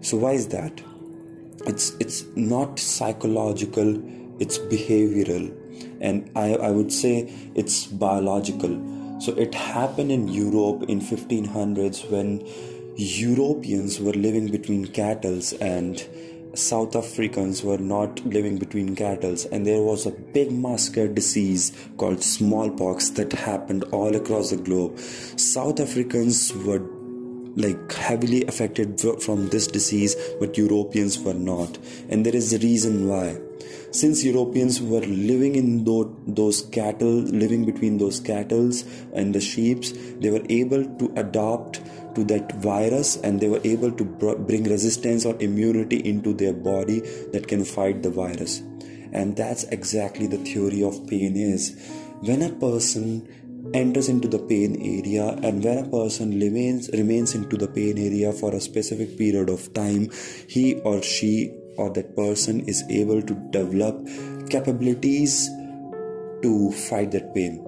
so why is that? It's it's not psychological it's behavioral. And I, I would say it's biological. So it happened in europe in 1500s when europeans were living between cattle and south africans were not living between cattle. And there was a big muscular disease called smallpox that happened all across the globe. South africans were like heavily affected from this disease but europeans were not and there is a reason why since Europeans were living in those cattle, living between those cattle and the sheep, they were able to adapt to that virus and they were able to bring resistance or immunity into their body that can fight the virus. And that's exactly the theory of pain is. When a person enters into the pain area and when a person remains remains into the pain area for a specific period of time he or she or that person is able to develop capabilities to fight that pain